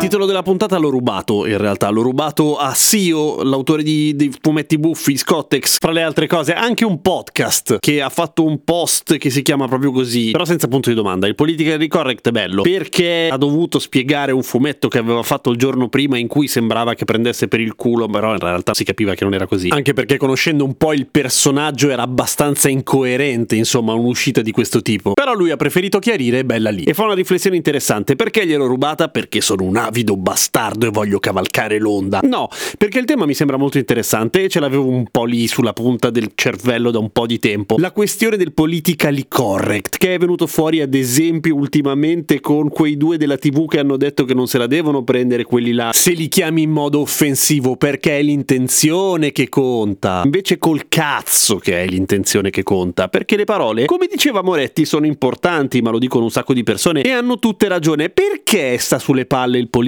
Titolo della puntata l'ho rubato, in realtà, l'ho rubato a Sio, l'autore di, dei fumetti buffi, Scottex, fra le altre cose, anche un podcast che ha fatto un post che si chiama proprio così, però senza punto di domanda. Il politically correct è bello, perché ha dovuto spiegare un fumetto che aveva fatto il giorno prima in cui sembrava che prendesse per il culo, però in realtà si capiva che non era così. Anche perché conoscendo un po' il personaggio era abbastanza incoerente, insomma, un'uscita di questo tipo. Però lui ha preferito chiarire, bella lì. E fa una riflessione interessante, perché gliel'ho rubata? Perché sono un avido bastardo e voglio cavalcare l'onda. No, perché il tema mi sembra molto interessante e ce l'avevo un po' lì sulla punta del cervello da un po' di tempo. La questione del politically correct, che è venuto fuori ad esempio ultimamente con quei due della TV che hanno detto che non se la devono prendere quelli là, se li chiami in modo offensivo perché è l'intenzione che conta. Invece col cazzo che è l'intenzione che conta, perché le parole, come diceva Moretti, sono importanti, ma lo dicono un sacco di persone e hanno tutte ragione. Perché sta sulle palle il politically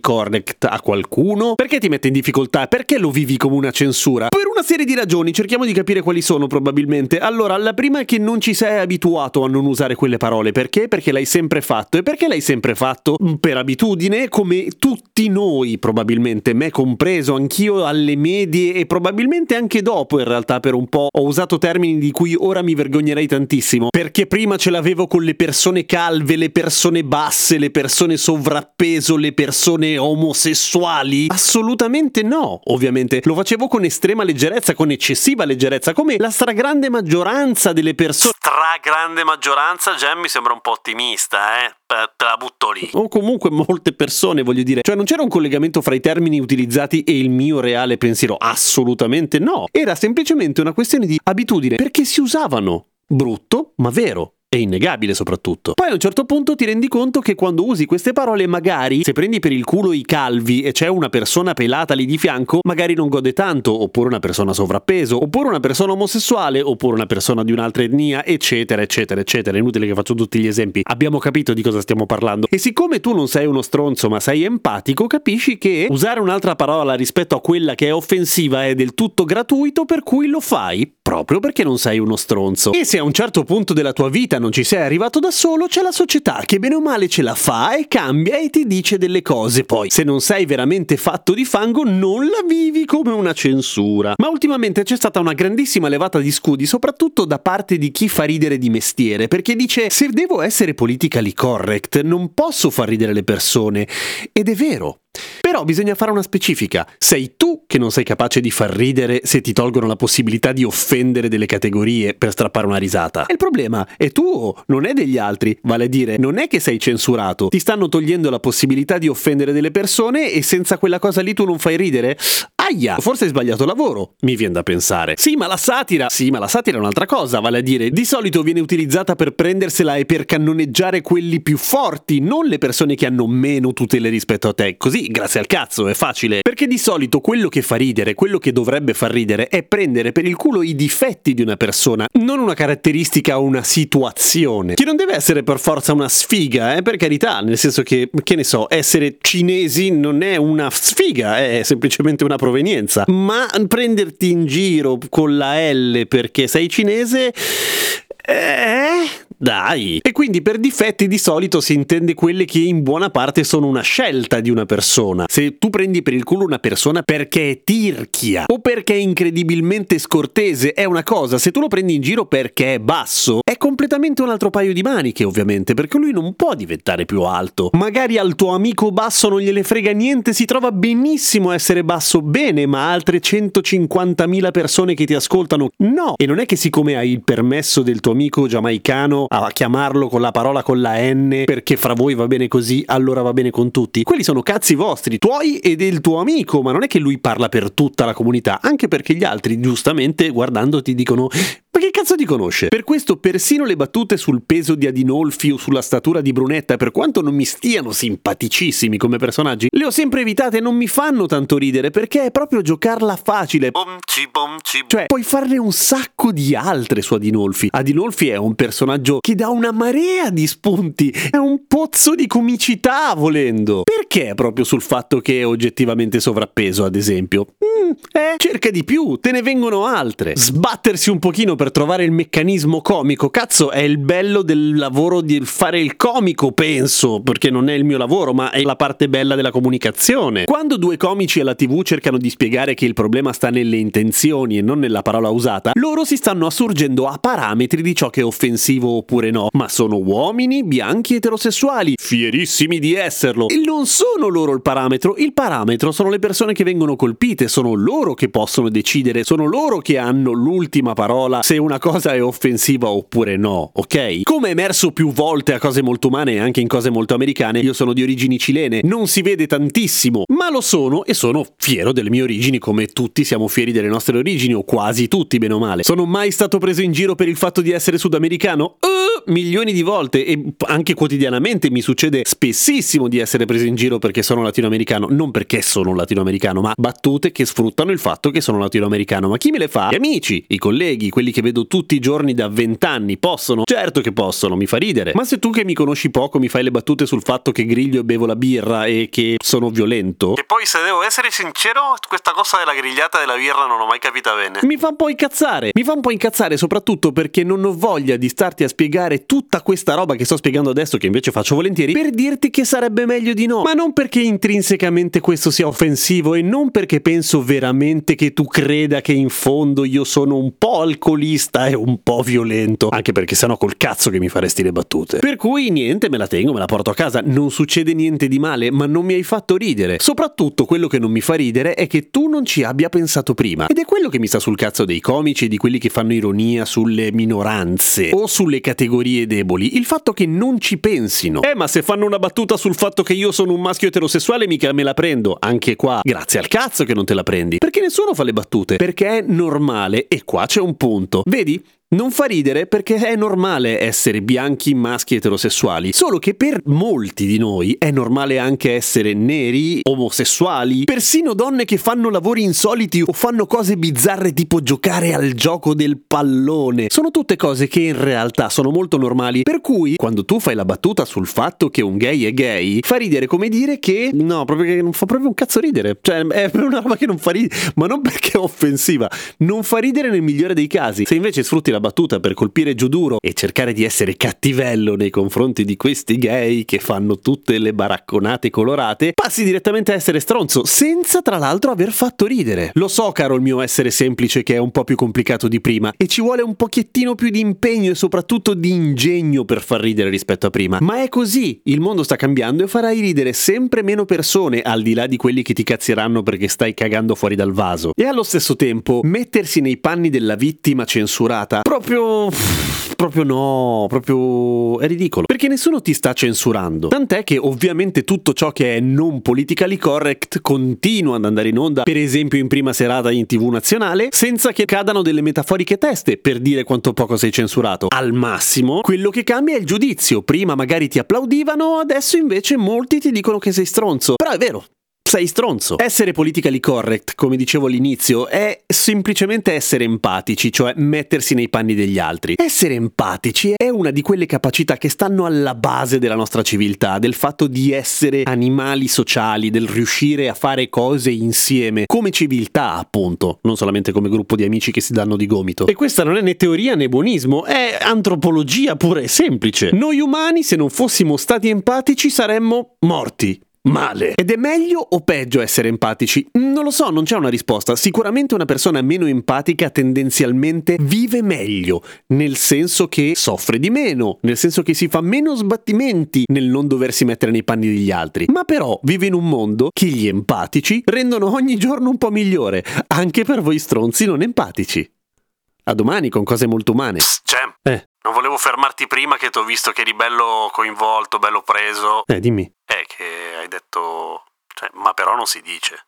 correct a qualcuno? Perché ti mette in difficoltà? Perché lo vivi come una censura? Per una serie di ragioni, cerchiamo di capire quali sono probabilmente. Allora, la prima è che non ci sei abituato a non usare quelle parole. Perché? Perché l'hai sempre fatto. E perché l'hai sempre fatto? Per abitudine, come tutti noi probabilmente, me compreso, anch'io alle medie e probabilmente anche dopo in realtà per un po' ho usato termini di cui ora mi vergognerei tantissimo. Perché prima ce l'avevo con le persone calve, le persone basse, le persone sovrappeso, le persone omosessuali? Assolutamente no, ovviamente. Lo facevo con estrema leggerezza, con eccessiva leggerezza, come la stragrande maggioranza delle persone. Stragrande maggioranza, Gem mi sembra un po' ottimista, eh? Te la butto lì. O comunque molte persone, voglio dire. Cioè non c'era un collegamento fra i termini utilizzati e il mio reale pensiero. Assolutamente no. Era semplicemente una questione di abitudine, perché si usavano. Brutto, ma vero. È innegabile soprattutto. Poi a un certo punto ti rendi conto che quando usi queste parole magari se prendi per il culo i calvi e c'è una persona pelata lì di fianco magari non gode tanto, oppure una persona sovrappeso, oppure una persona omosessuale, oppure una persona di un'altra etnia, eccetera, eccetera, eccetera. È inutile che faccio tutti gli esempi. Abbiamo capito di cosa stiamo parlando. E siccome tu non sei uno stronzo ma sei empatico, capisci che usare un'altra parola rispetto a quella che è offensiva è del tutto gratuito per cui lo fai proprio perché non sei uno stronzo. E se a un certo punto della tua vita non ci sei arrivato da solo, c'è la società che bene o male ce la fa e cambia e ti dice delle cose. Poi, se non sei veramente fatto di fango, non la vivi come una censura. Ma ultimamente c'è stata una grandissima levata di scudi, soprattutto da parte di chi fa ridere di mestiere, perché dice se devo essere politically correct, non posso far ridere le persone. Ed è vero. Però bisogna fare una specifica. Sei tu che non sei capace di far ridere se ti tolgono la possibilità di offendere delle categorie per strappare una risata. E il problema è tuo, non è degli altri. Vale a dire, non è che sei censurato. Ti stanno togliendo la possibilità di offendere delle persone e senza quella cosa lì tu non fai ridere? Aia, forse hai sbagliato lavoro, mi viene da pensare. Sì, ma la satira, sì, ma la satira è un'altra cosa, vale a dire, di solito viene utilizzata per prendersela e per cannoneggiare quelli più forti, non le persone che hanno meno tutele rispetto a te. Così, grazie al cazzo, è facile. Perché di solito quello che fa ridere, quello che dovrebbe far ridere, è prendere per il culo i difetti di una persona, non una caratteristica o una situazione. Che non deve essere per forza una sfiga, eh, per carità, nel senso che, che ne so, essere cinesi non è una sfiga, è semplicemente una provenienza. Ma prenderti in giro con la L perché sei cinese... Eh, dai! E quindi per difetti di solito si intende quelli che in buona parte sono una scelta di una persona. Se tu prendi per il culo una persona perché è tirchia o perché è incredibilmente scortese è una cosa, se tu lo prendi in giro perché è basso è completamente un altro paio di maniche ovviamente, perché lui non può diventare più alto. Magari al tuo amico basso non gliele frega niente, si trova benissimo a essere basso bene, ma altre 150.000 persone che ti ascoltano no. E non è che siccome hai il permesso del tuo amico giamaicano a chiamarlo con la parola con la N perché fra voi va bene così, allora va bene con tutti. Quelli sono cazzi vostri, tuoi e del tuo amico, ma non è che lui parla per tutta la comunità, anche perché gli altri giustamente guardandoti dicono Ma che cazzo ti conosce? Per questo persino le battute sul peso di Adinolfi o sulla statura di Brunetta, per quanto non mi stiano simpaticissimi come personaggi, le ho sempre evitate e non mi fanno tanto ridere perché è proprio giocarla facile. Bomci, bomci. Cioè, puoi farne un sacco di altre su Adinolfi. Adinolfi è un personaggio che dà una marea di spunti, è un pozzo di comicità volendo. Perché proprio sul fatto che è oggettivamente sovrappeso, ad esempio? Mm, eh, cerca di più, te ne vengono altre. Sbattersi un pochino per trovare il meccanismo comico, cazzo, è il bello del lavoro di fare il comico, penso, perché non è il mio lavoro, ma è la parte bella della comunicazione. Quando due comici alla TV cercano di spiegare che il problema sta nelle intenzioni e non nella parola usata, loro si stanno assurgendo a parametri di ciò che è offensivo oppure no, ma sono uomini bianchi eterosessuali, fierissimi di esserlo. E non sono loro il parametro, il parametro sono le persone che vengono colpite, sono loro che possono decidere, sono loro che hanno l'ultima parola se una cosa è offensiva oppure no, ok? Come è emerso più volte a cose molto umane e anche in cose molto americane, io sono di origini cilene, non si vede tantissimo, ma lo sono e sono fiero delle mie origini come tutti siamo fieri delle nostre origini o quasi tutti bene o male. Sono mai stato preso in giro per il fatto di essere sudamericano? Uh, milioni di volte e anche quotidianamente mi succede spessissimo di essere preso in giro perché sono latinoamericano, non perché sono latinoamericano, ma battute che sfruttano il fatto che sono latinoamericano. Ma chi me le fa? Gli amici, i colleghi, quelli che vedo tutti i giorni da vent'anni, possono? Certo che possono, mi fa ridere. Ma se tu che mi conosci poco mi fai le battute sul fatto che griglio e bevo la birra e che sono violento, E poi, se devo essere sincero, questa cosa della grigliata e della birra non l'ho mai capita bene. mi fa un po' incazzare. Mi fa un po' incazzare soprattutto perché non ho voglia di starti a spiegare tutta questa roba che sto spiegando adesso, che invece faccio volentieri, per dirti che sarebbe meglio di no. Ma non perché intrinsecamente questo sia offensivo e non perché penso veramente che tu creda che in fondo io sono un po' alcolista e un po' violento. Anche perché sennò col cazzo che mi faresti le battute. Per cui niente, me la tengo, me la porto a casa. Non succede niente di male, ma non mi hai fatto ridere. Soprattutto quello che non mi fa ridere è che tu non ci abbia pensato prima. Ed è quello che mi sta sul cazzo dei comici e di quelli che fanno ironia sulle minoranze o sulle categorie deboli. Il fatto che non ci pensino. Eh, ma se fanno una battuta sul fatto che io sono un maschio eterosessuale, mica me la prendo. Anche qua, grazie al cazzo che non te la prendi. Perché nessuno fa le battute. Perché è normale. E qua c'è un punto. Vedi? City Non fa ridere perché è normale essere bianchi maschi eterosessuali, solo che per molti di noi è normale anche essere neri, omosessuali, persino donne che fanno lavori insoliti o fanno cose bizzarre tipo giocare al gioco del pallone. Sono tutte cose che in realtà sono molto normali, per cui quando tu fai la battuta sul fatto che un gay è gay, fa ridere come dire che no, proprio che non fa proprio un cazzo ridere. Cioè, è una roba che non fa ridere, ma non perché è offensiva, non fa ridere nel migliore dei casi. Se invece sfrutti la battuta per colpire giù duro e cercare di essere cattivello nei confronti di questi gay che fanno tutte le baracconate colorate, passi direttamente a essere stronzo, senza tra l'altro aver fatto ridere. Lo so, caro il mio essere semplice, che è un po' più complicato di prima e ci vuole un pochettino più di impegno e soprattutto di ingegno per far ridere rispetto a prima. Ma è così, il mondo sta cambiando e farai ridere sempre meno persone, al di là di quelli che ti cazzieranno perché stai cagando fuori dal vaso. E allo stesso tempo, mettersi nei panni della vittima censurata, proprio proprio no, proprio è ridicolo. Perché nessuno ti sta censurando. Tant'è che ovviamente tutto ciò che è non politically correct continua ad andare in onda, per esempio in prima serata in TV nazionale, senza che cadano delle metaforiche teste per dire quanto poco sei censurato. Al massimo, quello che cambia è il giudizio. Prima magari ti applaudivano, adesso invece molti ti dicono che sei stronzo. Però è vero, sei stronzo. Essere politically correct, come dicevo all'inizio, è semplicemente essere empatici, cioè mettersi nei panni degli altri. Essere empatici è una di quelle capacità che stanno alla base della nostra civiltà, del fatto di essere animali sociali, del riuscire a fare cose insieme, come civiltà appunto, non solamente come gruppo di amici che si danno di gomito. E questa non è né teoria né buonismo, è antropologia pura e semplice. Noi umani, se non fossimo stati empatici, saremmo morti male. Ed è meglio o peggio essere empatici? Non lo so, non c'è una risposta. Sicuramente una persona meno empatica tendenzialmente vive meglio, nel senso che soffre di meno, nel senso che si fa meno sbattimenti nel non doversi mettere nei panni degli altri. Ma però vive in un mondo che gli empatici rendono ogni giorno un po' migliore, anche per voi stronzi non empatici. A domani con cose molto umane. Cem, Eh, non volevo fermarti prima che ti ho visto che eri bello coinvolto, bello preso. eh, dimmi. Eh, che hai detto... Cioè, ma però non si dice.